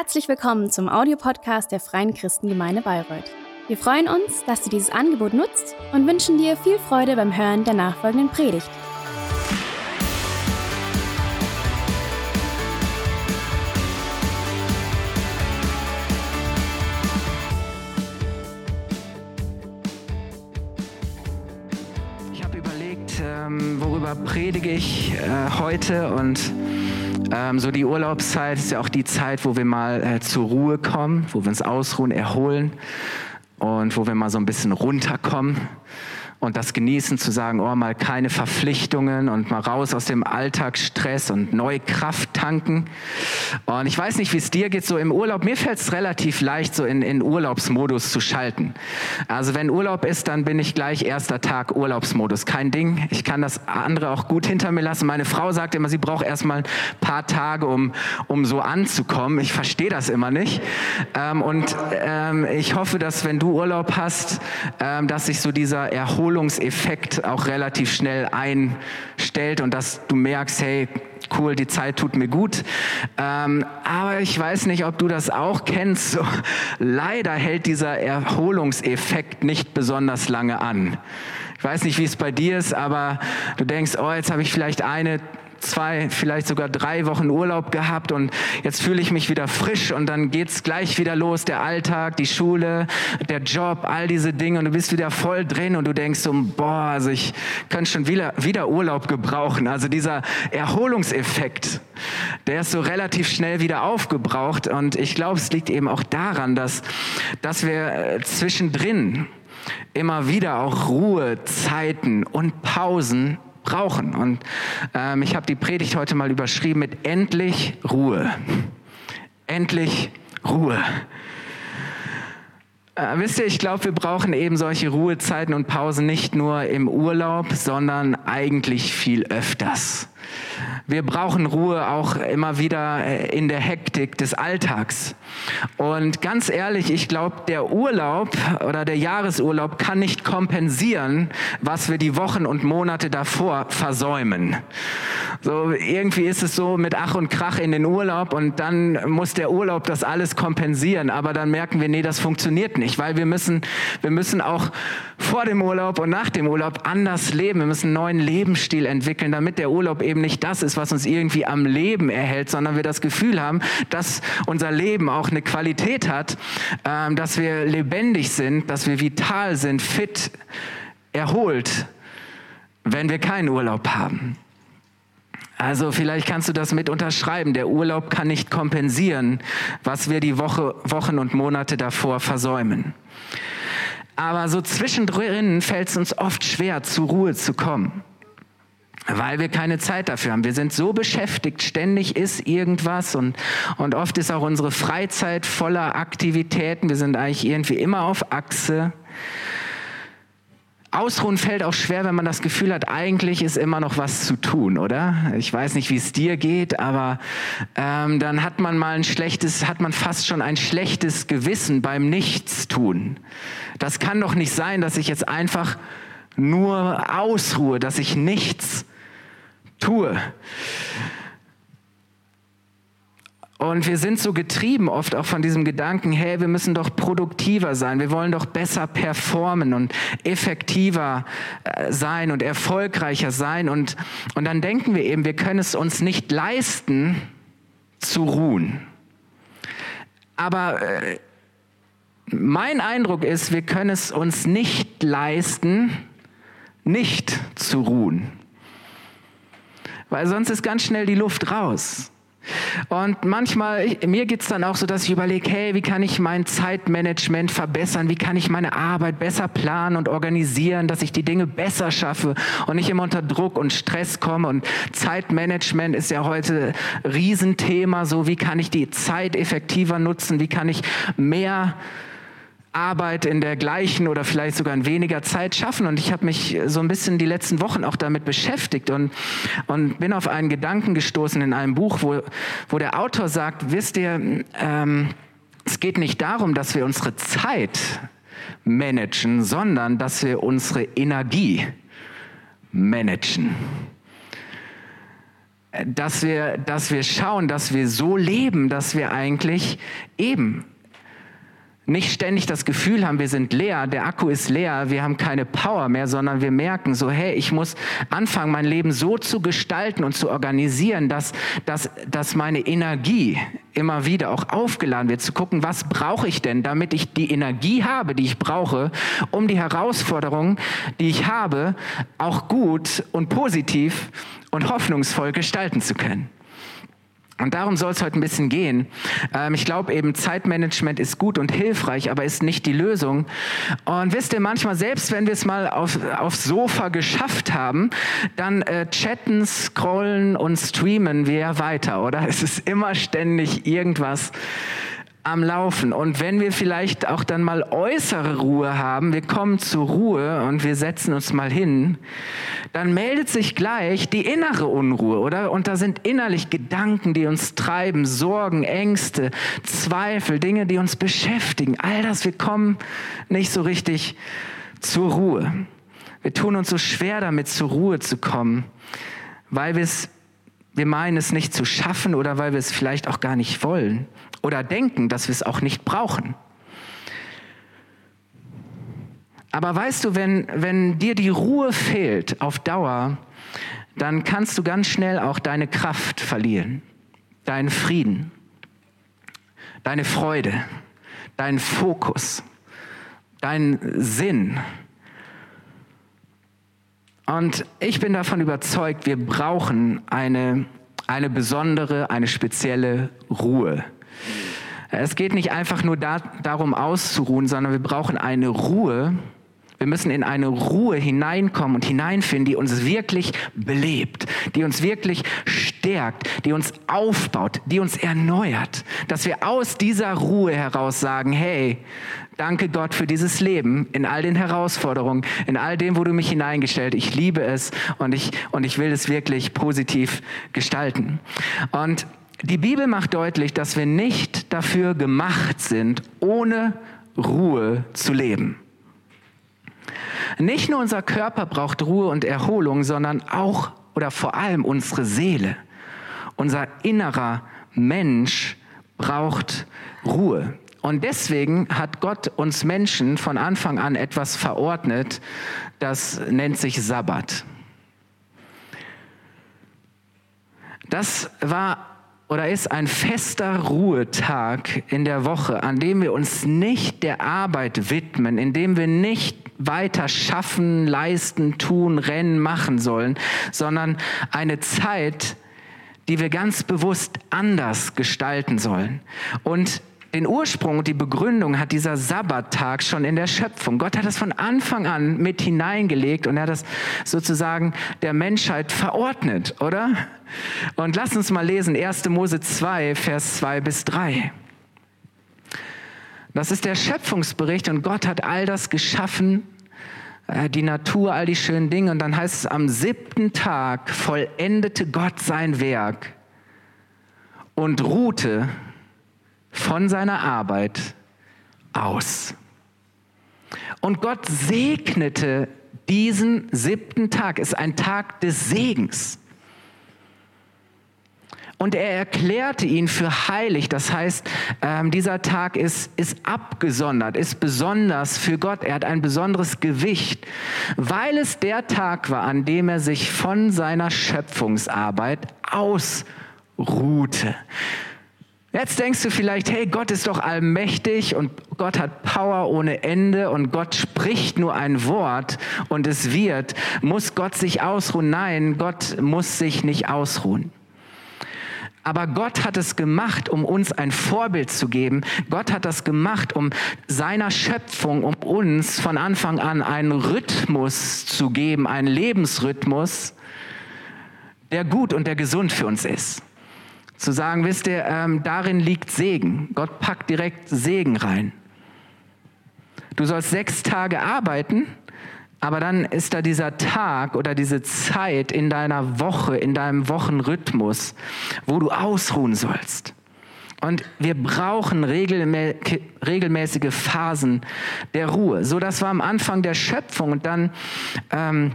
Herzlich willkommen zum Audiopodcast der Freien Christengemeinde Bayreuth. Wir freuen uns, dass du dieses Angebot nutzt und wünschen dir viel Freude beim Hören der nachfolgenden Predigt. Ich habe überlegt, ähm, worüber predige ich äh, heute und ähm, so die Urlaubszeit ist ja auch die Zeit, wo wir mal äh, zur Ruhe kommen, wo wir uns ausruhen, erholen und wo wir mal so ein bisschen runterkommen und das genießen zu sagen, oh, mal keine Verpflichtungen und mal raus aus dem Alltagsstress und neue Kraft tanken. Und ich weiß nicht, wie es dir geht, so im Urlaub. Mir fällt es relativ leicht, so in, in Urlaubsmodus zu schalten. Also wenn Urlaub ist, dann bin ich gleich erster Tag Urlaubsmodus. Kein Ding. Ich kann das andere auch gut hinter mir lassen. Meine Frau sagt immer, sie braucht erst mal ein paar Tage, um, um so anzukommen. Ich verstehe das immer nicht. Ähm, und ähm, ich hoffe, dass wenn du Urlaub hast, ähm, dass sich so dieser Erholung Erholungseffekt auch relativ schnell einstellt und dass du merkst, hey, cool, die Zeit tut mir gut. Ähm, aber ich weiß nicht, ob du das auch kennst. So, leider hält dieser Erholungseffekt nicht besonders lange an. Ich weiß nicht, wie es bei dir ist, aber du denkst, oh, jetzt habe ich vielleicht eine zwei, vielleicht sogar drei Wochen Urlaub gehabt und jetzt fühle ich mich wieder frisch und dann geht's gleich wieder los, der Alltag, die Schule, der Job, all diese Dinge und du bist wieder voll drin und du denkst so, boah, also ich könnte schon wieder, wieder Urlaub gebrauchen. Also dieser Erholungseffekt, der ist so relativ schnell wieder aufgebraucht und ich glaube, es liegt eben auch daran, dass, dass wir äh, zwischendrin immer wieder auch Ruhezeiten und Pausen brauchen. Und ähm, ich habe die Predigt heute mal überschrieben mit endlich Ruhe. Endlich Ruhe. Äh, wisst ihr, ich glaube, wir brauchen eben solche Ruhezeiten und Pausen nicht nur im Urlaub, sondern eigentlich viel öfters. Wir brauchen Ruhe auch immer wieder äh, in der Hektik des Alltags. Und ganz ehrlich, ich glaube, der Urlaub oder der Jahresurlaub kann nicht kompensieren, was wir die Wochen und Monate davor versäumen. So irgendwie ist es so mit Ach und Krach in den Urlaub und dann muss der Urlaub das alles kompensieren. Aber dann merken wir, nee, das funktioniert nicht, weil wir müssen, wir müssen auch vor dem Urlaub und nach dem Urlaub anders leben. Wir müssen einen neuen Lebensstil entwickeln, damit der Urlaub eben nicht das ist, was uns irgendwie am Leben erhält, sondern wir das Gefühl haben, dass unser Leben auch eine Qualität hat, ähm, dass wir lebendig sind, dass wir vital sind, fit, erholt, wenn wir keinen Urlaub haben. Also vielleicht kannst du das mit unterschreiben. Der Urlaub kann nicht kompensieren, was wir die Woche, Wochen und Monate davor versäumen. Aber so zwischendrin fällt es uns oft schwer, zur Ruhe zu kommen weil wir keine Zeit dafür haben. Wir sind so beschäftigt, ständig ist irgendwas und, und oft ist auch unsere Freizeit voller Aktivitäten. Wir sind eigentlich irgendwie immer auf Achse. Ausruhen fällt auch schwer, wenn man das Gefühl hat, eigentlich ist immer noch was zu tun, oder? Ich weiß nicht, wie es dir geht, aber ähm, dann hat man mal ein schlechtes, hat man fast schon ein schlechtes Gewissen beim Nichtstun. Das kann doch nicht sein, dass ich jetzt einfach nur ausruhe, dass ich nichts tue. Und wir sind so getrieben oft auch von diesem Gedanken, hey, wir müssen doch produktiver sein, wir wollen doch besser performen und effektiver äh, sein und erfolgreicher sein. Und, und dann denken wir eben, wir können es uns nicht leisten, zu ruhen. Aber äh, mein Eindruck ist, wir können es uns nicht leisten, nicht zu ruhen weil sonst ist ganz schnell die Luft raus. Und manchmal, mir geht es dann auch so, dass ich überlege, hey, wie kann ich mein Zeitmanagement verbessern? Wie kann ich meine Arbeit besser planen und organisieren, dass ich die Dinge besser schaffe und nicht immer unter Druck und Stress komme? Und Zeitmanagement ist ja heute Riesenthema. So, wie kann ich die Zeit effektiver nutzen? Wie kann ich mehr Arbeit in der gleichen oder vielleicht sogar in weniger Zeit schaffen. Und ich habe mich so ein bisschen die letzten Wochen auch damit beschäftigt und, und bin auf einen Gedanken gestoßen in einem Buch, wo, wo der Autor sagt, wisst ihr, ähm, es geht nicht darum, dass wir unsere Zeit managen, sondern dass wir unsere Energie managen. dass wir, dass wir schauen, dass wir so leben, dass wir eigentlich eben nicht ständig das Gefühl haben, wir sind leer, der Akku ist leer, wir haben keine Power mehr, sondern wir merken so, hey, ich muss anfangen, mein Leben so zu gestalten und zu organisieren, dass, dass, dass meine Energie immer wieder auch aufgeladen wird, zu gucken, was brauche ich denn, damit ich die Energie habe, die ich brauche, um die Herausforderungen, die ich habe, auch gut und positiv und hoffnungsvoll gestalten zu können. Und darum soll es heute ein bisschen gehen. Ähm, ich glaube eben, Zeitmanagement ist gut und hilfreich, aber ist nicht die Lösung. Und wisst ihr, manchmal, selbst wenn wir es mal auf, aufs Sofa geschafft haben, dann äh, chatten, scrollen und streamen wir weiter, oder? Es ist immer ständig irgendwas am Laufen. Und wenn wir vielleicht auch dann mal äußere Ruhe haben, wir kommen zur Ruhe und wir setzen uns mal hin, dann meldet sich gleich die innere Unruhe, oder? Und da sind innerlich Gedanken, die uns treiben, Sorgen, Ängste, Zweifel, Dinge, die uns beschäftigen. All das, wir kommen nicht so richtig zur Ruhe. Wir tun uns so schwer damit, zur Ruhe zu kommen, weil wir es wir meinen es nicht zu schaffen oder weil wir es vielleicht auch gar nicht wollen oder denken, dass wir es auch nicht brauchen. Aber weißt du, wenn, wenn dir die Ruhe fehlt auf Dauer, dann kannst du ganz schnell auch deine Kraft verlieren, deinen Frieden, deine Freude, deinen Fokus, deinen Sinn. Und ich bin davon überzeugt, wir brauchen eine, eine besondere, eine spezielle Ruhe. Es geht nicht einfach nur da, darum auszuruhen, sondern wir brauchen eine Ruhe. Wir müssen in eine Ruhe hineinkommen und hineinfinden, die uns wirklich belebt, die uns wirklich stärkt, die uns aufbaut, die uns erneuert. Dass wir aus dieser Ruhe heraus sagen, hey, danke Gott für dieses Leben in all den Herausforderungen, in all dem, wo du mich hineingestellt. Ich liebe es und ich, und ich will es wirklich positiv gestalten. Und die Bibel macht deutlich, dass wir nicht dafür gemacht sind, ohne Ruhe zu leben. Nicht nur unser Körper braucht Ruhe und Erholung, sondern auch oder vor allem unsere Seele. Unser innerer Mensch braucht Ruhe. Und deswegen hat Gott uns Menschen von Anfang an etwas verordnet, das nennt sich Sabbat. Das war oder ist ein fester Ruhetag in der Woche, an dem wir uns nicht der Arbeit widmen, in dem wir nicht weiter schaffen, leisten, tun, rennen, machen sollen, sondern eine Zeit, die wir ganz bewusst anders gestalten sollen. Und den Ursprung und die Begründung hat dieser Sabbattag schon in der Schöpfung. Gott hat das von Anfang an mit hineingelegt und er hat das sozusagen der Menschheit verordnet, oder? Und lass uns mal lesen 1. Mose 2, Vers 2 bis 3. Das ist der Schöpfungsbericht und Gott hat all das geschaffen, äh, die Natur, all die schönen Dinge. Und dann heißt es, am siebten Tag vollendete Gott sein Werk und ruhte von seiner Arbeit aus. Und Gott segnete diesen siebten Tag. Es ist ein Tag des Segens. Und er erklärte ihn für heilig. Das heißt, ähm, dieser Tag ist, ist abgesondert, ist besonders für Gott. Er hat ein besonderes Gewicht, weil es der Tag war, an dem er sich von seiner Schöpfungsarbeit ausruhte. Jetzt denkst du vielleicht, hey, Gott ist doch allmächtig und Gott hat Power ohne Ende und Gott spricht nur ein Wort und es wird. Muss Gott sich ausruhen? Nein, Gott muss sich nicht ausruhen. Aber Gott hat es gemacht, um uns ein Vorbild zu geben. Gott hat das gemacht, um seiner Schöpfung, um uns von Anfang an einen Rhythmus zu geben, einen Lebensrhythmus, der gut und der gesund für uns ist. Zu sagen, wisst ihr, ähm, darin liegt Segen. Gott packt direkt Segen rein. Du sollst sechs Tage arbeiten, aber dann ist da dieser Tag oder diese Zeit in deiner Woche, in deinem Wochenrhythmus, wo du ausruhen sollst. Und wir brauchen regelmä regelmäßige Phasen der Ruhe. So, das war am Anfang der Schöpfung und dann ähm,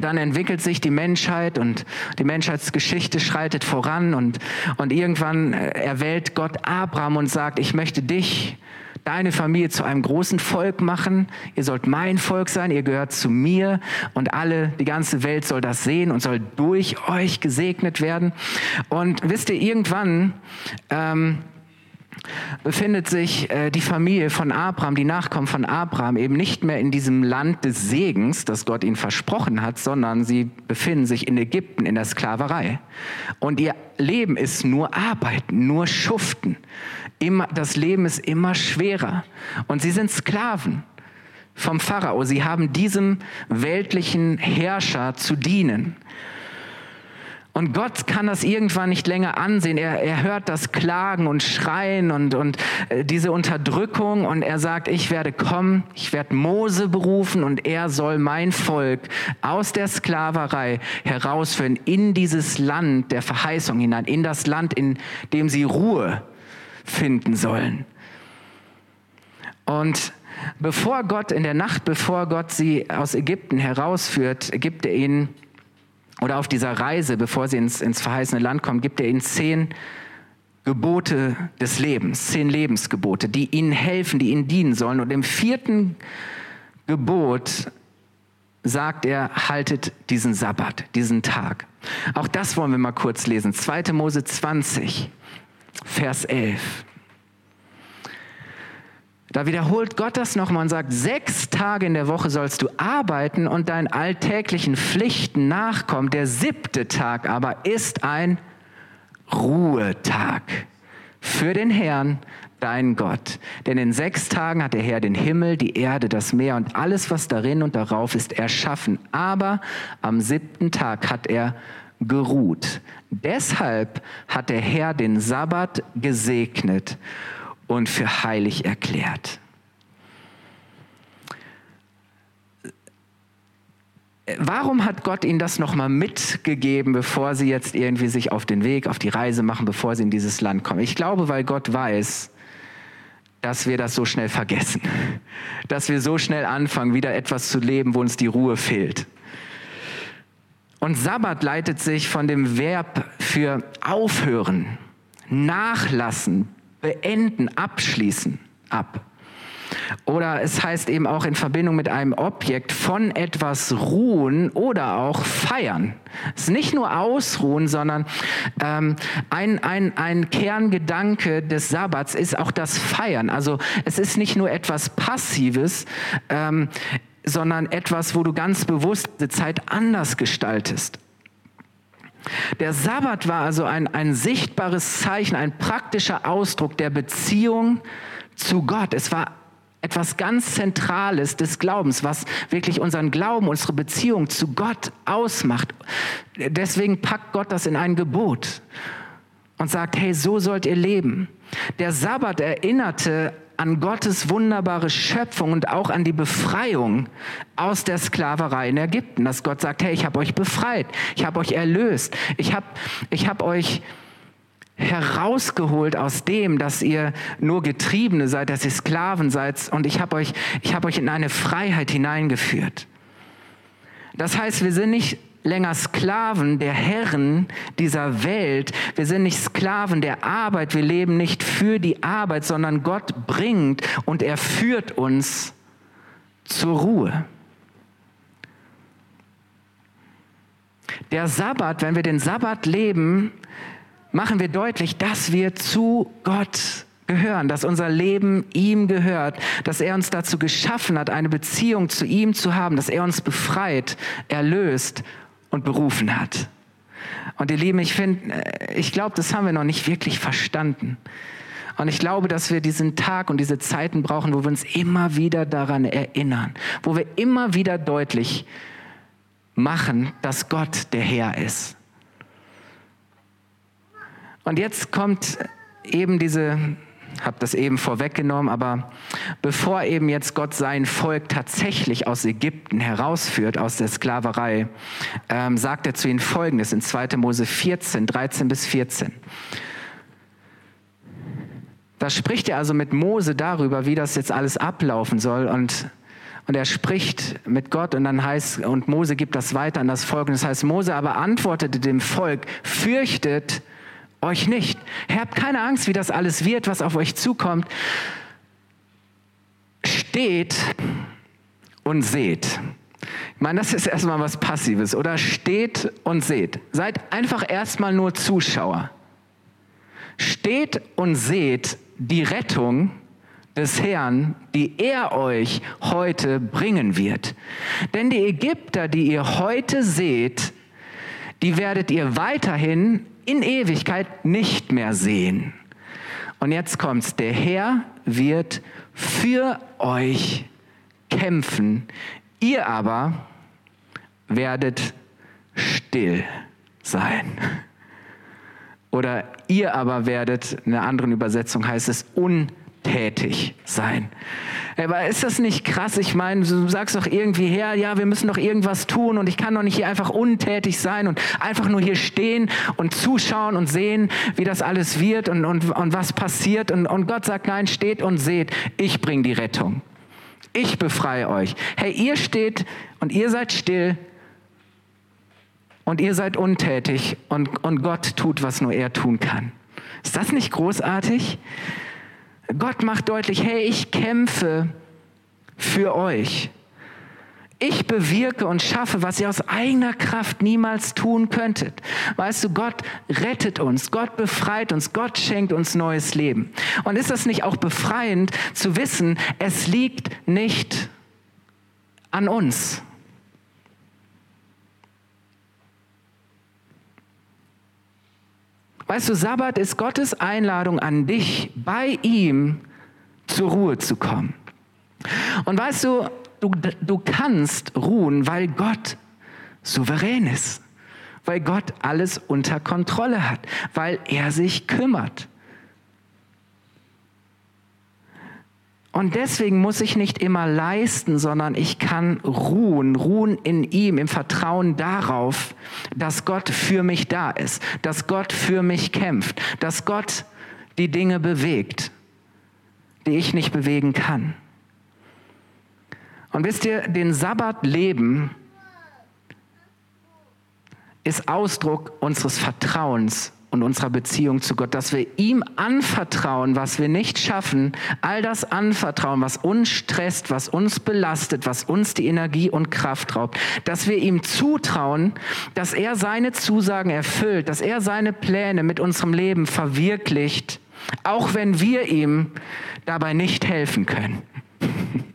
dann entwickelt sich die Menschheit und die Menschheitsgeschichte schreitet voran und, und irgendwann äh, erwählt Gott Abraham und sagt, ich möchte dich deine Familie zu einem großen Volk machen. Ihr sollt mein Volk sein, ihr gehört zu mir und alle, die ganze Welt soll das sehen und soll durch euch gesegnet werden. Und wisst ihr, irgendwann ähm, befindet sich äh, die Familie von Abraham, die Nachkommen von Abraham eben nicht mehr in diesem Land des Segens, das Gott ihnen versprochen hat, sondern sie befinden sich in Ägypten in der Sklaverei. Und ihr Leben ist nur Arbeiten, nur Schuften. Immer, das Leben ist immer schwerer. Und sie sind Sklaven vom Pharao. Sie haben diesem weltlichen Herrscher zu dienen. Und Gott kann das irgendwann nicht länger ansehen. Er, er hört das Klagen und Schreien und, und äh, diese Unterdrückung und er sagt, ich werde kommen, ich werde Mose berufen und er soll mein Volk aus der Sklaverei herausführen in dieses Land der Verheißung hinein, in das Land, in dem sie Ruhe finden sollen. Und bevor Gott, in der Nacht, bevor Gott sie aus Ägypten herausführt, gibt er ihnen oder auf dieser Reise, bevor sie ins, ins verheißene Land kommen, gibt er ihnen zehn Gebote des Lebens, zehn Lebensgebote, die ihnen helfen, die ihnen dienen sollen. Und im vierten Gebot sagt er, haltet diesen Sabbat, diesen Tag. Auch das wollen wir mal kurz lesen. 2. Mose 20, Vers 11. Da wiederholt Gott das nochmal und sagt, sechs Tage in der Woche sollst du arbeiten und deinen alltäglichen Pflichten nachkommen. Der siebte Tag aber ist ein Ruhetag für den Herrn, dein Gott. Denn in sechs Tagen hat der Herr den Himmel, die Erde, das Meer und alles, was darin und darauf ist, erschaffen. Aber am siebten Tag hat er geruht. Deshalb hat der Herr den Sabbat gesegnet und für heilig erklärt. Warum hat Gott ihnen das nochmal mitgegeben, bevor sie jetzt irgendwie sich auf den Weg, auf die Reise machen, bevor sie in dieses Land kommen? Ich glaube, weil Gott weiß, dass wir das so schnell vergessen, dass wir so schnell anfangen, wieder etwas zu leben, wo uns die Ruhe fehlt. Und Sabbat leitet sich von dem Verb für aufhören, nachlassen, beenden, abschließen ab. Oder es heißt eben auch in Verbindung mit einem Objekt von etwas ruhen oder auch feiern. Es ist nicht nur ausruhen, sondern ähm, ein, ein, ein Kerngedanke des Sabbats ist auch das Feiern. Also es ist nicht nur etwas Passives, ähm, sondern etwas, wo du ganz bewusst die Zeit anders gestaltest. Der Sabbat war also ein, ein sichtbares Zeichen, ein praktischer Ausdruck der Beziehung zu Gott. Es war etwas ganz Zentrales des Glaubens, was wirklich unseren Glauben, unsere Beziehung zu Gott ausmacht. Deswegen packt Gott das in ein Gebot und sagt, hey, so sollt ihr leben. Der Sabbat erinnerte an Gottes wunderbare Schöpfung und auch an die Befreiung aus der Sklaverei in Ägypten, dass Gott sagt, hey, ich habe euch befreit, ich habe euch erlöst, ich habe ich hab euch herausgeholt aus dem, dass ihr nur Getriebene seid, dass ihr Sklaven seid und ich habe euch, ich habe euch in eine Freiheit hineingeführt. Das heißt, wir sind nicht länger Sklaven der Herren dieser Welt. Wir sind nicht Sklaven der Arbeit. Wir leben nicht für die Arbeit, sondern Gott bringt und er führt uns zur Ruhe. Der Sabbat, wenn wir den Sabbat leben, machen wir deutlich, dass wir zu Gott gehören, dass unser Leben ihm gehört, dass er uns dazu geschaffen hat, eine Beziehung zu ihm zu haben, dass er uns befreit, erlöst und berufen hat. Und ihr Lieben, ich finde, äh, ich glaube, das haben wir noch nicht wirklich verstanden. Und ich glaube, dass wir diesen Tag und diese Zeiten brauchen, wo wir uns immer wieder daran erinnern, wo wir immer wieder deutlich machen, dass Gott der Herr ist. Und jetzt kommt eben diese habe das eben vorweggenommen, aber bevor eben jetzt Gott sein Volk tatsächlich aus Ägypten herausführt, aus der Sklaverei, ähm, sagt er zu ihnen Folgendes in 2. Mose 14, 13 bis 14. Da spricht er also mit Mose darüber, wie das jetzt alles ablaufen soll und Und er spricht mit Gott und dann heißt, und Mose gibt das weiter an das Volk. Und das heißt, Mose aber antwortete dem Volk, fürchtet euch nicht. Habt keine Angst, wie das alles wird, was auf euch zukommt. Steht und seht. Ich meine, das ist erstmal was Passives. Oder steht und seht. Seid einfach erstmal nur Zuschauer. Steht und seht die Rettung, des Herrn, die er euch heute bringen wird. Denn die Ägypter, die ihr heute seht, die werdet ihr weiterhin in Ewigkeit nicht mehr sehen. Und jetzt kommt's, der Herr wird für euch kämpfen, ihr aber werdet still sein. Oder ihr aber werdet, in einer anderen Übersetzung heißt es, un tätig sein. Aber ist das nicht krass? Ich meine, du sagst doch irgendwie her, ja, wir müssen doch irgendwas tun und ich kann doch nicht hier einfach untätig sein und einfach nur hier stehen und zuschauen und sehen, wie das alles wird und, und, und was passiert. Und, und Gott sagt, nein, steht und seht, ich bringe die Rettung. Ich befreie euch. Hey, ihr steht und ihr seid still und ihr seid untätig und, und Gott tut, was nur er tun kann. Ist das nicht großartig? Gott macht deutlich, hey, ich kämpfe für euch. Ich bewirke und schaffe, was ihr aus eigener Kraft niemals tun könntet. Weißt du, Gott rettet uns, Gott befreit uns, Gott schenkt uns neues Leben. Und ist das nicht auch befreiend zu wissen, es liegt nicht an uns? Weißt du, Sabbat ist Gottes Einladung an dich, bei ihm zur Ruhe zu kommen. Und weißt du, du, du kannst ruhen, weil Gott souverän ist, weil Gott alles unter Kontrolle hat, weil er sich kümmert. Und deswegen muss ich nicht immer leisten, sondern ich kann ruhen, ruhen in ihm, im Vertrauen darauf, dass Gott für mich da ist, dass Gott für mich kämpft, dass Gott die Dinge bewegt, die ich nicht bewegen kann. Und wisst ihr, den Sabbat leben ist Ausdruck unseres Vertrauens und unserer Beziehung zu Gott, dass wir ihm anvertrauen, was wir nicht schaffen, all das anvertrauen, was uns stresst, was uns belastet, was uns die Energie und Kraft raubt, dass wir ihm zutrauen, dass er seine Zusagen erfüllt, dass er seine Pläne mit unserem Leben verwirklicht, auch wenn wir ihm dabei nicht helfen können.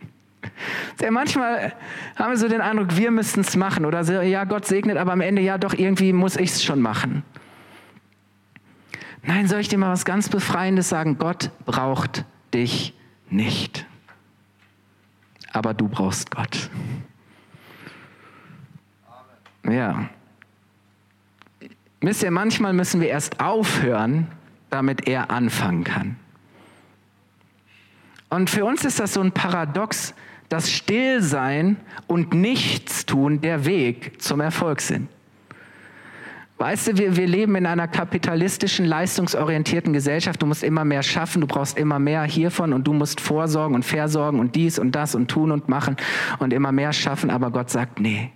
Ja, manchmal haben wir so den Eindruck, wir müssten es machen oder so, ja, Gott segnet, aber am Ende, ja, doch, irgendwie muss ich es schon machen. Nein, soll ich dir mal was ganz Befreiendes sagen? Gott braucht dich nicht. Aber du brauchst Gott. Ja. Wisst ihr, manchmal müssen wir erst aufhören, damit er anfangen kann. Und für uns ist das so ein Paradox, dass Stillsein und Nichtstun der Weg zum Erfolg sind. Weißt du, wir, wir leben in einer kapitalistischen, leistungsorientierten Gesellschaft. Du musst immer mehr schaffen, du brauchst immer mehr hiervon und du musst vorsorgen und versorgen und dies und das und tun und machen und immer mehr schaffen. Aber Gott sagt, nee,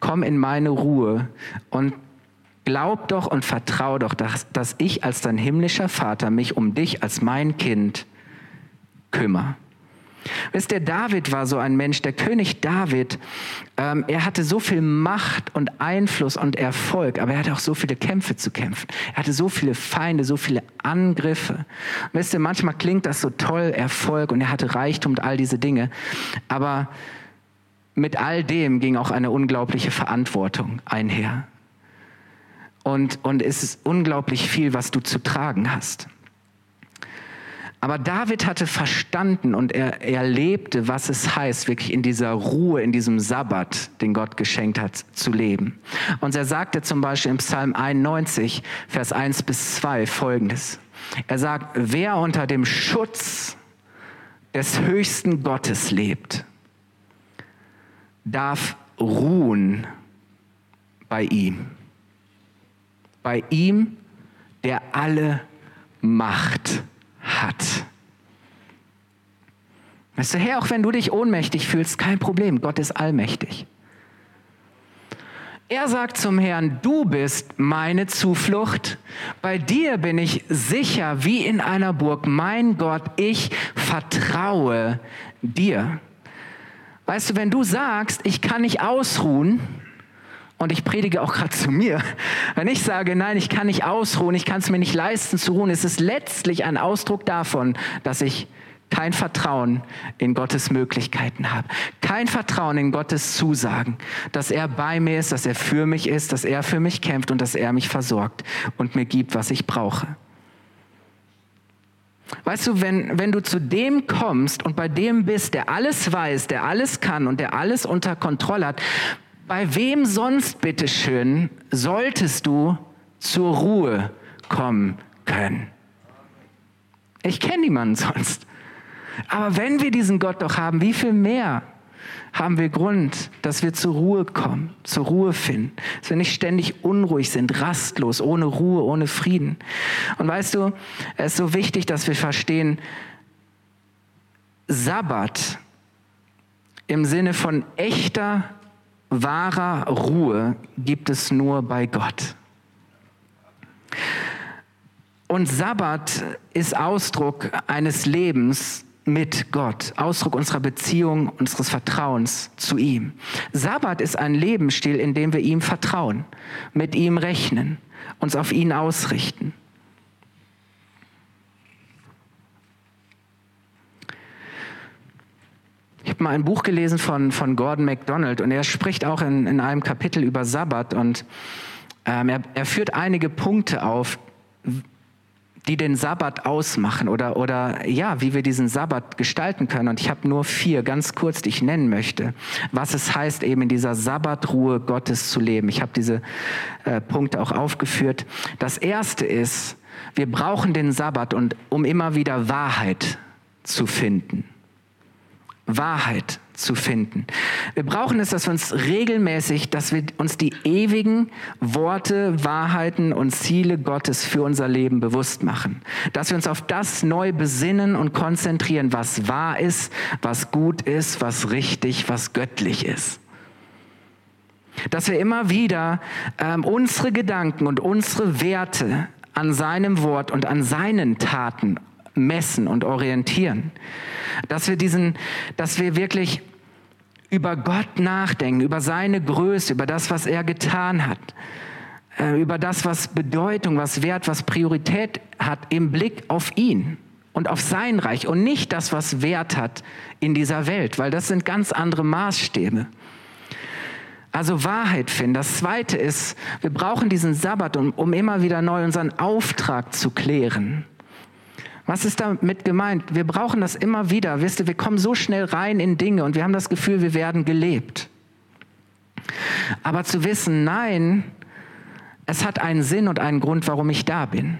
komm in meine Ruhe und glaub doch und vertrau doch, dass, dass ich als dein himmlischer Vater mich um dich als mein Kind kümmere. Wisst ihr, David war so ein Mensch, der König David, ähm, er hatte so viel Macht und Einfluss und Erfolg, aber er hatte auch so viele Kämpfe zu kämpfen. Er hatte so viele Feinde, so viele Angriffe. Und wisst ihr, manchmal klingt das so toll, Erfolg und er hatte Reichtum und all diese Dinge, aber mit all dem ging auch eine unglaubliche Verantwortung einher. Und, und es ist unglaublich viel, was du zu tragen hast. Aber David hatte verstanden und er, er lebte, was es heißt, wirklich in dieser Ruhe, in diesem Sabbat, den Gott geschenkt hat, zu leben. Und er sagte zum Beispiel im Psalm 91, Vers 1 bis 2 folgendes. Er sagt, wer unter dem Schutz des höchsten Gottes lebt, darf ruhen bei ihm. Bei ihm, der alle Macht hat. Weißt du, Herr, auch wenn du dich ohnmächtig fühlst, kein Problem, Gott ist allmächtig. Er sagt zum Herrn, du bist meine Zuflucht, bei dir bin ich sicher wie in einer Burg. Mein Gott, ich vertraue dir. Weißt du, wenn du sagst, ich kann nicht ausruhen, und ich predige auch gerade zu mir, wenn ich sage, nein, ich kann nicht ausruhen, ich kann es mir nicht leisten zu ruhen, ist es letztlich ein Ausdruck davon, dass ich kein Vertrauen in Gottes Möglichkeiten habe. Kein Vertrauen in Gottes Zusagen, dass er bei mir ist, dass er für mich ist, dass er für mich kämpft und dass er mich versorgt und mir gibt, was ich brauche. Weißt du, wenn, wenn du zu dem kommst und bei dem bist, der alles weiß, der alles kann und der alles unter Kontrolle hat, bei wem sonst, bitteschön, solltest du zur Ruhe kommen können? Ich kenne niemanden sonst. Aber wenn wir diesen Gott doch haben, wie viel mehr haben wir Grund, dass wir zur Ruhe kommen, zur Ruhe finden, dass wir nicht ständig unruhig sind, rastlos, ohne Ruhe, ohne Frieden. Und weißt du, es ist so wichtig, dass wir verstehen, Sabbat im Sinne von echter, wahrer Ruhe gibt es nur bei Gott. Und Sabbat ist Ausdruck eines Lebens, mit Gott, Ausdruck unserer Beziehung, unseres Vertrauens zu ihm. Sabbat ist ein Lebensstil, in dem wir ihm vertrauen, mit ihm rechnen, uns auf ihn ausrichten. Habe mal ein Buch gelesen von, von Gordon MacDonald und er spricht auch in, in einem Kapitel über Sabbat und ähm, er, er führt einige Punkte auf, die den Sabbat ausmachen oder, oder ja, wie wir diesen Sabbat gestalten können. Und ich habe nur vier ganz kurz, die ich nennen möchte, was es heißt, eben in dieser Sabbatruhe Gottes zu leben. Ich habe diese äh, Punkte auch aufgeführt. Das erste ist, wir brauchen den Sabbat, und, um immer wieder Wahrheit zu finden. Wahrheit zu finden. Wir brauchen es, dass wir uns regelmäßig, dass wir uns die ewigen Worte, Wahrheiten und Ziele Gottes für unser Leben bewusst machen. Dass wir uns auf das neu besinnen und konzentrieren, was wahr ist, was gut ist, was richtig, was göttlich ist. Dass wir immer wieder ähm, unsere Gedanken und unsere Werte an seinem Wort und an seinen Taten messen und orientieren. Dass wir diesen, dass wir wirklich über Gott nachdenken, über seine Größe, über das, was er getan hat, äh, über das, was Bedeutung, was Wert, was Priorität hat im Blick auf ihn und auf sein Reich und nicht das, was Wert hat in dieser Welt, weil das sind ganz andere Maßstäbe. Also Wahrheit finden. Das Zweite ist, wir brauchen diesen Sabbat, um, um immer wieder neu unseren Auftrag zu klären. Was ist damit gemeint? Wir brauchen das immer wieder. Wisst ihr, wir kommen so schnell rein in Dinge und wir haben das Gefühl, wir werden gelebt. Aber zu wissen, nein, es hat einen Sinn und einen Grund, warum ich da bin.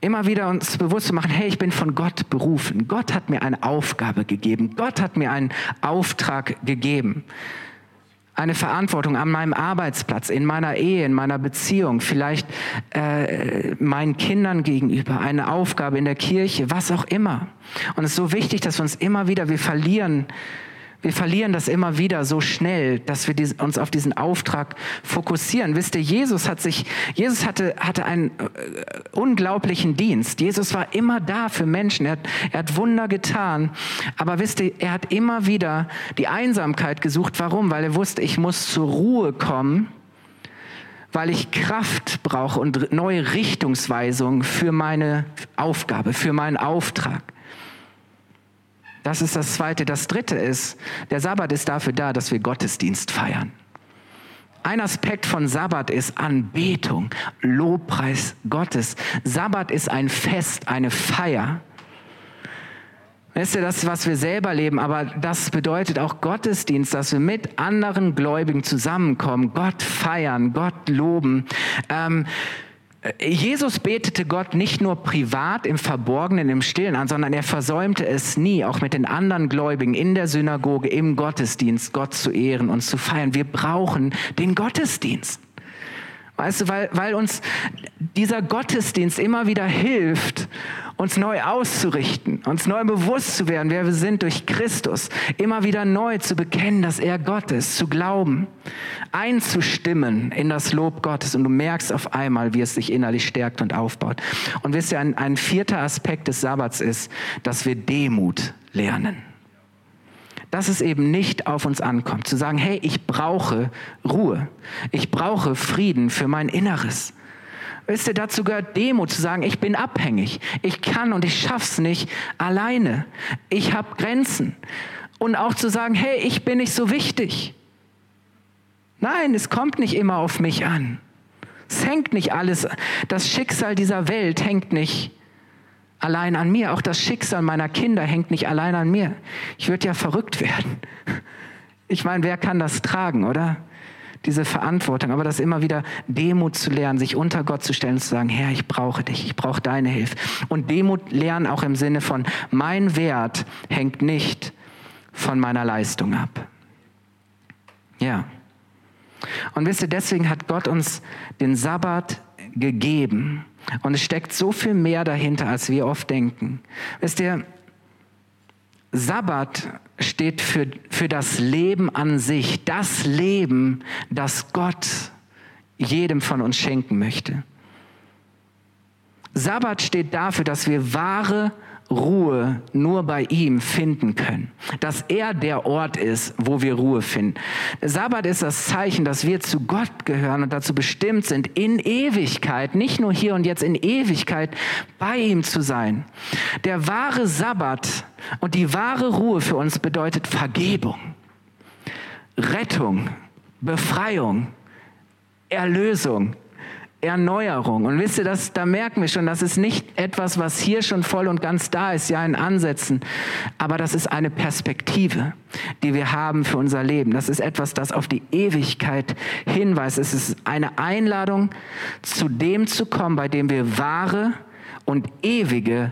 Immer wieder uns bewusst zu machen, hey, ich bin von Gott berufen. Gott hat mir eine Aufgabe gegeben. Gott hat mir einen Auftrag gegeben eine Verantwortung an meinem Arbeitsplatz, in meiner Ehe, in meiner Beziehung, vielleicht äh, meinen Kindern gegenüber, eine Aufgabe in der Kirche, was auch immer. Und es ist so wichtig, dass wir uns immer wieder, wir verlieren wir verlieren das immer wieder so schnell, dass wir uns auf diesen Auftrag fokussieren. Wisst ihr, Jesus hat sich, Jesus hatte, hatte einen äh, unglaublichen Dienst. Jesus war immer da für Menschen. Er hat, er hat Wunder getan. Aber wisst ihr, er hat immer wieder die Einsamkeit gesucht. Warum? Weil er wusste, ich muss zur Ruhe kommen weil ich Kraft brauche und neue Richtungsweisung für meine Aufgabe, für meinen Auftrag. Das ist das Zweite. Das Dritte ist, der Sabbat ist dafür da, dass wir Gottesdienst feiern. Ein Aspekt von Sabbat ist Anbetung, Lobpreis Gottes. Sabbat ist ein Fest, eine Feier. Wisst ihr, das was wir selber leben, aber das bedeutet auch Gottesdienst, dass wir mit anderen Gläubigen zusammenkommen, Gott feiern, Gott loben. Ähm, Jesus betete Gott nicht nur privat im Verborgenen, im Stillen an, sondern er versäumte es nie, auch mit den anderen Gläubigen in der Synagoge, im Gottesdienst, Gott zu ehren und zu feiern. Wir brauchen den Gottesdienst. Weißt du, weil, weil uns dieser Gottesdienst immer wieder hilft, uns neu auszurichten, uns neu bewusst zu werden, wer wir sind durch Christus, immer wieder neu zu bekennen, dass er Gott ist, zu glauben, einzustimmen in das Lob Gottes und du merkst auf einmal, wie es sich innerlich stärkt und aufbaut. Und wisst ihr, ein, ein vierter Aspekt des Sabbats ist, dass wir Demut lernen dass es eben nicht auf uns ankommt. Zu sagen, hey, ich brauche Ruhe. Ich brauche Frieden für mein Inneres. Wisst ihr, dazu gehört Demut, zu sagen, ich bin abhängig. Ich kann und ich schaff's nicht alleine. Ich habe Grenzen. Und auch zu sagen, hey, ich bin nicht so wichtig. Nein, es kommt nicht immer auf mich an. Es hängt nicht alles, das Schicksal dieser Welt hängt nicht allein an mir. Auch das Schicksal meiner Kinder hängt nicht allein an mir. Ich würde ja verrückt werden. Ich meine, wer kann das tragen, oder? Diese Verantwortung, aber das immer wieder Demut zu lernen, sich unter Gott zu stellen und zu sagen, Herr, ich brauche dich, ich brauche deine Hilfe. Und Demut lernen auch im Sinne von, mein Wert hängt nicht von meiner Leistung ab. Ja. Und wisst ihr, deswegen hat Gott uns den Sabbat gegeben, und es steckt so viel mehr dahinter, als wir oft denken. Wisst ihr, Sabbat steht für, für das Leben an sich, das Leben, das Gott jedem von uns schenken möchte. Sabbat steht dafür, dass wir wahre Ruhe nur bei ihm finden können. Dass er der Ort ist, wo wir Ruhe finden. Sabbat ist das Zeichen, dass wir zu Gott gehören und dazu bestimmt sind, in Ewigkeit, nicht nur hier und jetzt in Ewigkeit, bei ihm zu sein. Der wahre Sabbat und die wahre Ruhe für uns bedeutet Vergebung, Rettung, Befreiung, Erlösung, Erneuerung. Und wisst ihr, das, da merken wir schon, das ist nicht etwas, was hier schon voll und ganz da ist, ja in Ansätzen, aber das ist eine Perspektive, die wir haben für unser Leben. Das ist etwas, das auf die Ewigkeit hinweist. Es ist eine Einladung, zu dem zu kommen, bei dem wir wahre und ewige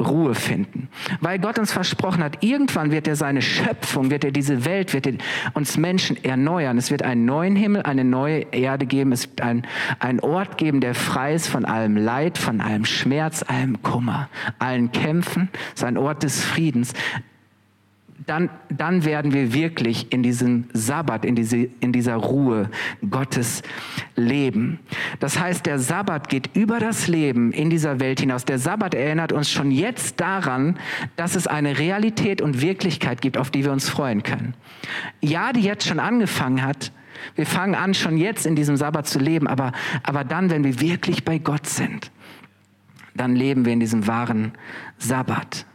Ruhe finden. Weil Gott uns versprochen hat, irgendwann wird er seine Schöpfung, wird er diese Welt, wird er uns Menschen erneuern. Es wird einen neuen Himmel, eine neue Erde geben. Es wird ein, einen Ort geben, der frei ist von allem Leid, von allem Schmerz, allem Kummer, allen Kämpfen. Es ist ein Ort des Friedens dann, dann werden wir wirklich in diesem Sabbat, in, diese, in dieser Ruhe Gottes leben. Das heißt, der Sabbat geht über das Leben in dieser Welt hinaus. Der Sabbat erinnert uns schon jetzt daran, dass es eine Realität und Wirklichkeit gibt, auf die wir uns freuen können. Ja, die jetzt schon angefangen hat. Wir fangen an, schon jetzt in diesem Sabbat zu leben, aber, aber dann, wenn wir wirklich bei Gott sind, dann leben wir in diesem wahren Sabbat.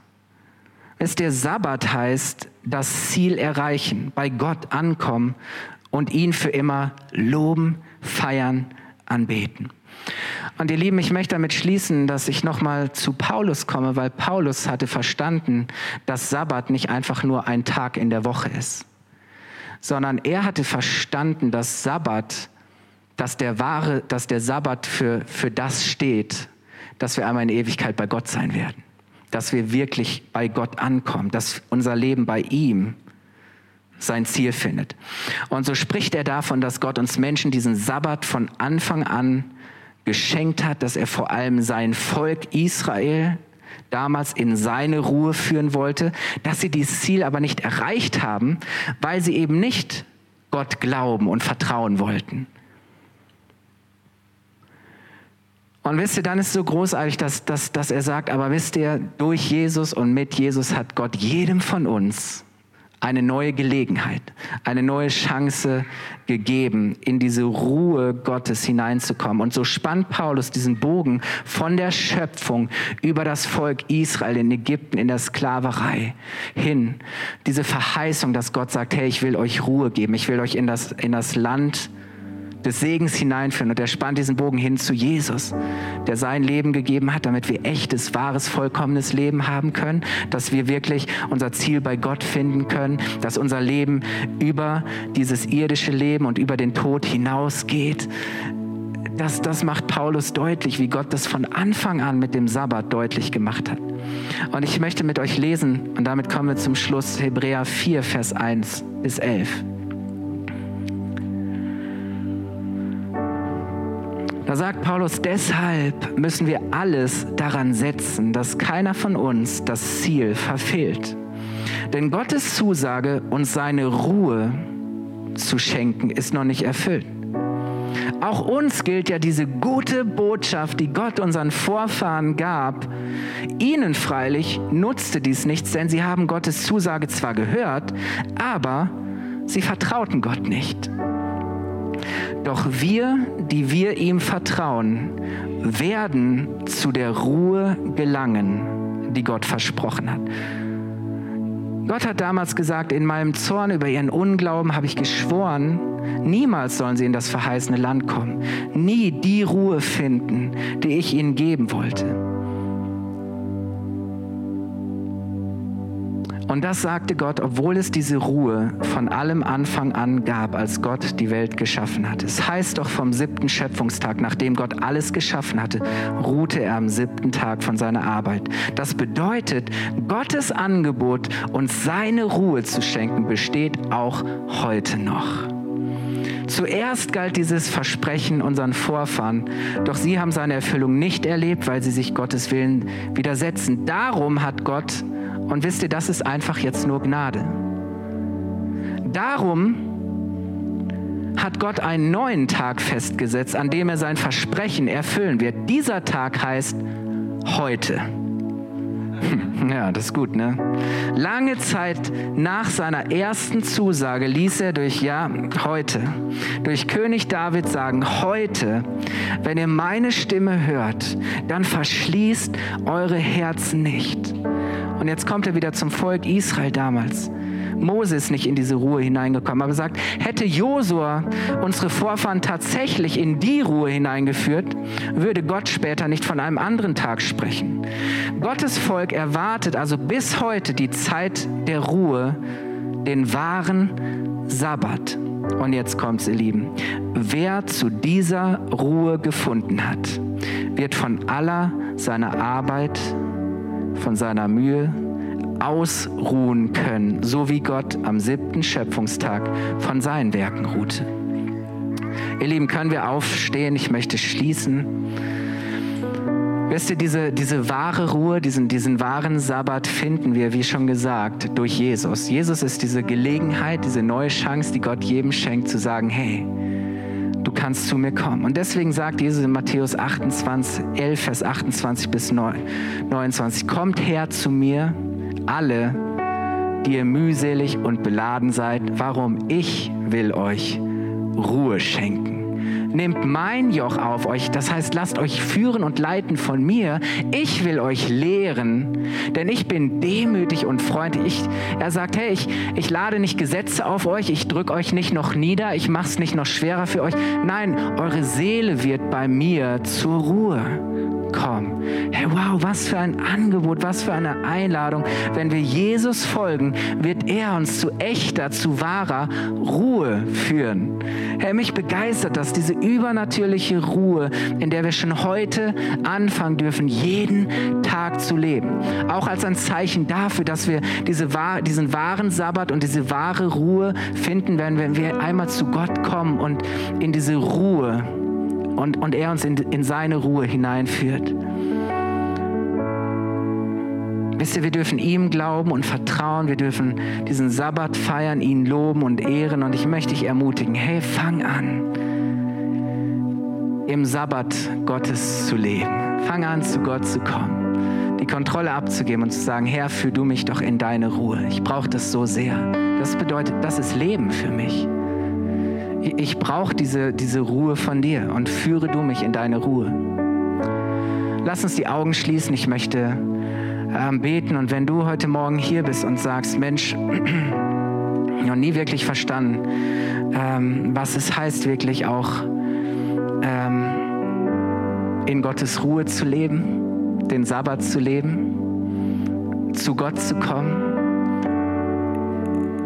Es der Sabbat heißt, das Ziel erreichen, bei Gott ankommen und ihn für immer loben, feiern, anbeten. Und ihr Lieben, ich möchte damit schließen, dass ich nochmal zu Paulus komme, weil Paulus hatte verstanden, dass Sabbat nicht einfach nur ein Tag in der Woche ist, sondern er hatte verstanden, dass Sabbat, dass der wahre, dass der Sabbat für, für das steht, dass wir einmal in Ewigkeit bei Gott sein werden dass wir wirklich bei Gott ankommen, dass unser Leben bei ihm sein Ziel findet. Und so spricht er davon, dass Gott uns Menschen diesen Sabbat von Anfang an geschenkt hat, dass er vor allem sein Volk Israel damals in seine Ruhe führen wollte, dass sie dieses Ziel aber nicht erreicht haben, weil sie eben nicht Gott glauben und vertrauen wollten. Und wisst ihr, dann ist es so großartig, dass, dass, dass er sagt, aber wisst ihr, durch Jesus und mit Jesus hat Gott jedem von uns eine neue Gelegenheit, eine neue Chance gegeben, in diese Ruhe Gottes hineinzukommen. Und so spannt Paulus diesen Bogen von der Schöpfung über das Volk Israel in Ägypten, in der Sklaverei hin. Diese Verheißung, dass Gott sagt, hey, ich will euch Ruhe geben, ich will euch in das, in das Land des Segens hineinführen. Und er spannt diesen Bogen hin zu Jesus, der sein Leben gegeben hat, damit wir echtes, wahres, vollkommenes Leben haben können, dass wir wirklich unser Ziel bei Gott finden können, dass unser Leben über dieses irdische Leben und über den Tod hinausgeht. Das, das macht Paulus deutlich, wie Gott das von Anfang an mit dem Sabbat deutlich gemacht hat. Und ich möchte mit euch lesen, und damit kommen wir zum Schluss, Hebräer 4, Vers 1 bis 11. Da sagt Paulus, deshalb müssen wir alles daran setzen, dass keiner von uns das Ziel verfehlt. Denn Gottes Zusage, uns seine Ruhe zu schenken, ist noch nicht erfüllt. Auch uns gilt ja diese gute Botschaft, die Gott unseren Vorfahren gab. Ihnen freilich nutzte dies nichts, denn sie haben Gottes Zusage zwar gehört, aber sie vertrauten Gott nicht. Doch wir, die wir ihm vertrauen, werden zu der Ruhe gelangen, die Gott versprochen hat. Gott hat damals gesagt, in meinem Zorn über ihren Unglauben habe ich geschworen, niemals sollen sie in das verheißene Land kommen, nie die Ruhe finden, die ich ihnen geben wollte. Und das sagte Gott, obwohl es diese Ruhe von allem Anfang an gab, als Gott die Welt geschaffen hat. Es heißt doch vom siebten Schöpfungstag, nachdem Gott alles geschaffen hatte, ruhte er am siebten Tag von seiner Arbeit. Das bedeutet, Gottes Angebot, uns seine Ruhe zu schenken, besteht auch heute noch. Zuerst galt dieses Versprechen unseren Vorfahren, doch sie haben seine Erfüllung nicht erlebt, weil sie sich Gottes Willen widersetzen. Darum hat Gott und wisst ihr, das ist einfach jetzt nur Gnade. Darum hat Gott einen neuen Tag festgesetzt, an dem er sein Versprechen erfüllen wird. Dieser Tag heißt heute. Ja, das ist gut, ne? Lange Zeit nach seiner ersten Zusage ließ er durch, ja, heute, durch König David sagen, heute, wenn ihr meine Stimme hört, dann verschließt eure Herzen nicht. Und jetzt kommt er wieder zum Volk Israel damals. Mose ist nicht in diese Ruhe hineingekommen, aber sagt, hätte Josua unsere Vorfahren tatsächlich in die Ruhe hineingeführt, würde Gott später nicht von einem anderen Tag sprechen. Gottes Volk erwartet also bis heute die Zeit der Ruhe, den wahren Sabbat. Und jetzt kommt's, ihr Lieben. Wer zu dieser Ruhe gefunden hat, wird von aller seiner Arbeit von seiner Mühe ausruhen können, so wie Gott am siebten Schöpfungstag von seinen Werken ruhte. Ihr Lieben, können wir aufstehen? Ich möchte schließen. Wisst ihr, diese, diese wahre Ruhe, diesen, diesen wahren Sabbat finden wir, wie schon gesagt, durch Jesus. Jesus ist diese Gelegenheit, diese neue Chance, die Gott jedem schenkt, zu sagen, hey, kannst zu mir kommen. Und deswegen sagt Jesus in Matthäus 28, 11, Vers 28 bis 29, kommt her zu mir, alle, die ihr mühselig und beladen seid. Warum? Ich will euch Ruhe schenken. Nehmt mein Joch auf euch, das heißt, lasst euch führen und leiten von mir. Ich will euch lehren, denn ich bin demütig und freundlich. Ich, er sagt, hey, ich, ich lade nicht Gesetze auf euch, ich drücke euch nicht noch nieder, ich mache es nicht noch schwerer für euch. Nein, eure Seele wird bei mir zur Ruhe kommen. Hey, wow, was für ein Angebot, was für eine Einladung. Wenn wir Jesus folgen, wird er uns zu echter, zu wahrer Ruhe führen. Hey, mich begeistert das, diese übernatürliche Ruhe, in der wir schon heute anfangen dürfen, jeden Tag zu leben. Auch als ein Zeichen dafür, dass wir diese, diesen wahren Sabbat und diese wahre Ruhe finden werden, wenn wir einmal zu Gott kommen und in diese Ruhe und, und er uns in, in seine Ruhe hineinführt. Wisst ihr, wir dürfen ihm glauben und vertrauen, wir dürfen diesen Sabbat feiern, ihn loben und ehren. Und ich möchte dich ermutigen, hey, fang an, im Sabbat Gottes zu leben. Fang an, zu Gott zu kommen, die Kontrolle abzugeben und zu sagen, Herr, führ du mich doch in deine Ruhe. Ich brauche das so sehr. Das bedeutet, das ist Leben für mich ich brauche diese, diese Ruhe von dir und führe du mich in deine Ruhe. Lass uns die Augen schließen. Ich möchte ähm, beten. Und wenn du heute Morgen hier bist und sagst, Mensch, noch nie wirklich verstanden, ähm, was es heißt, wirklich auch ähm, in Gottes Ruhe zu leben, den Sabbat zu leben, zu Gott zu kommen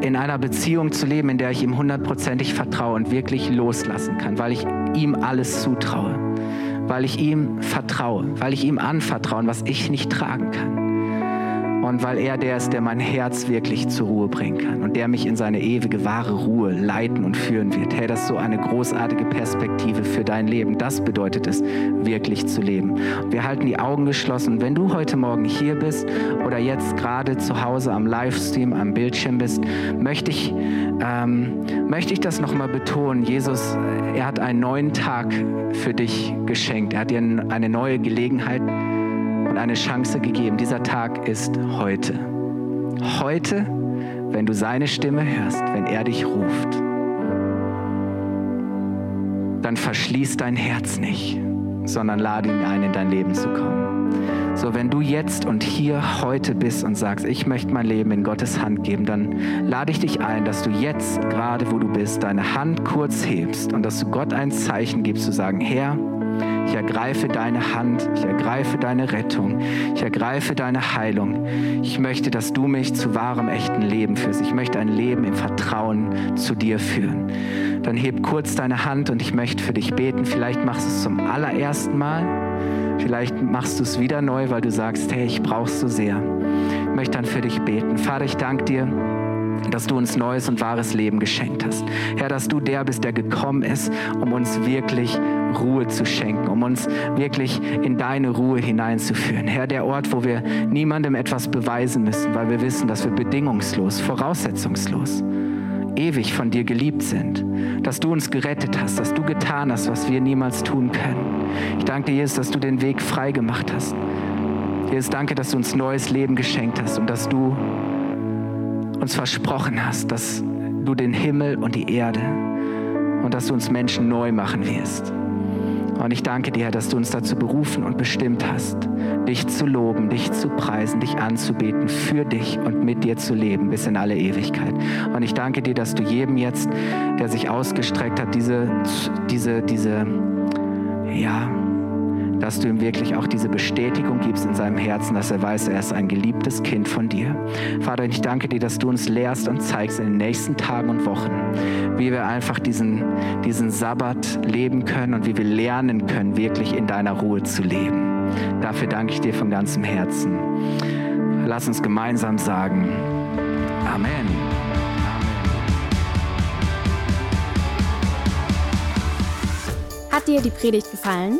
in einer Beziehung zu leben, in der ich ihm hundertprozentig vertraue und wirklich loslassen kann, weil ich ihm alles zutraue, weil ich ihm vertraue, weil ich ihm anvertraue, was ich nicht tragen kann. Und weil er der ist, der mein Herz wirklich zur Ruhe bringen kann und der mich in seine ewige, wahre Ruhe leiten und führen wird. Hey, das ist so eine großartige Perspektive für dein Leben. Das bedeutet es, wirklich zu leben. Wir halten die Augen geschlossen. Wenn du heute Morgen hier bist oder jetzt gerade zu Hause am Livestream, am Bildschirm bist, möchte ich, ähm, möchte ich das nochmal betonen. Jesus, er hat einen neuen Tag für dich geschenkt. Er hat dir eine neue Gelegenheit und eine Chance gegeben. Dieser Tag ist heute. Heute, wenn du seine Stimme hörst, wenn er dich ruft, dann verschließ dein Herz nicht, sondern lade ihn ein, in dein Leben zu kommen. So, wenn du jetzt und hier heute bist und sagst, ich möchte mein Leben in Gottes Hand geben, dann lade ich dich ein, dass du jetzt, gerade wo du bist, deine Hand kurz hebst und dass du Gott ein Zeichen gibst, zu sagen, Herr, ich ergreife deine Hand, ich ergreife deine Rettung, ich ergreife deine Heilung. Ich möchte, dass du mich zu wahrem, echten Leben führst. Ich möchte ein Leben im Vertrauen zu dir führen. Dann heb kurz deine Hand und ich möchte für dich beten. Vielleicht machst du es zum allerersten Mal. Vielleicht machst du es wieder neu, weil du sagst, hey, ich brauch's so sehr. Ich möchte dann für dich beten. Vater, ich danke dir dass du uns neues und wahres Leben geschenkt hast. Herr, dass du der bist, der gekommen ist, um uns wirklich Ruhe zu schenken, um uns wirklich in deine Ruhe hineinzuführen. Herr, der Ort, wo wir niemandem etwas beweisen müssen, weil wir wissen, dass wir bedingungslos, voraussetzungslos, ewig von dir geliebt sind, dass du uns gerettet hast, dass du getan hast, was wir niemals tun können. Ich danke dir, Jesus, dass du den Weg frei gemacht hast. Jesus, danke, dass du uns neues Leben geschenkt hast und dass du uns versprochen hast, dass du den Himmel und die Erde und dass du uns Menschen neu machen wirst. Und ich danke dir, dass du uns dazu berufen und bestimmt hast, dich zu loben, dich zu preisen, dich anzubeten, für dich und mit dir zu leben bis in alle Ewigkeit. Und ich danke dir, dass du jedem jetzt, der sich ausgestreckt hat, diese, diese, diese, ja, dass du ihm wirklich auch diese Bestätigung gibst in seinem Herzen, dass er weiß, er ist ein geliebtes Kind von dir. Vater, ich danke dir, dass du uns lehrst und zeigst in den nächsten Tagen und Wochen, wie wir einfach diesen, diesen Sabbat leben können und wie wir lernen können, wirklich in deiner Ruhe zu leben. Dafür danke ich dir von ganzem Herzen. Lass uns gemeinsam sagen, Amen. Hat dir die Predigt gefallen?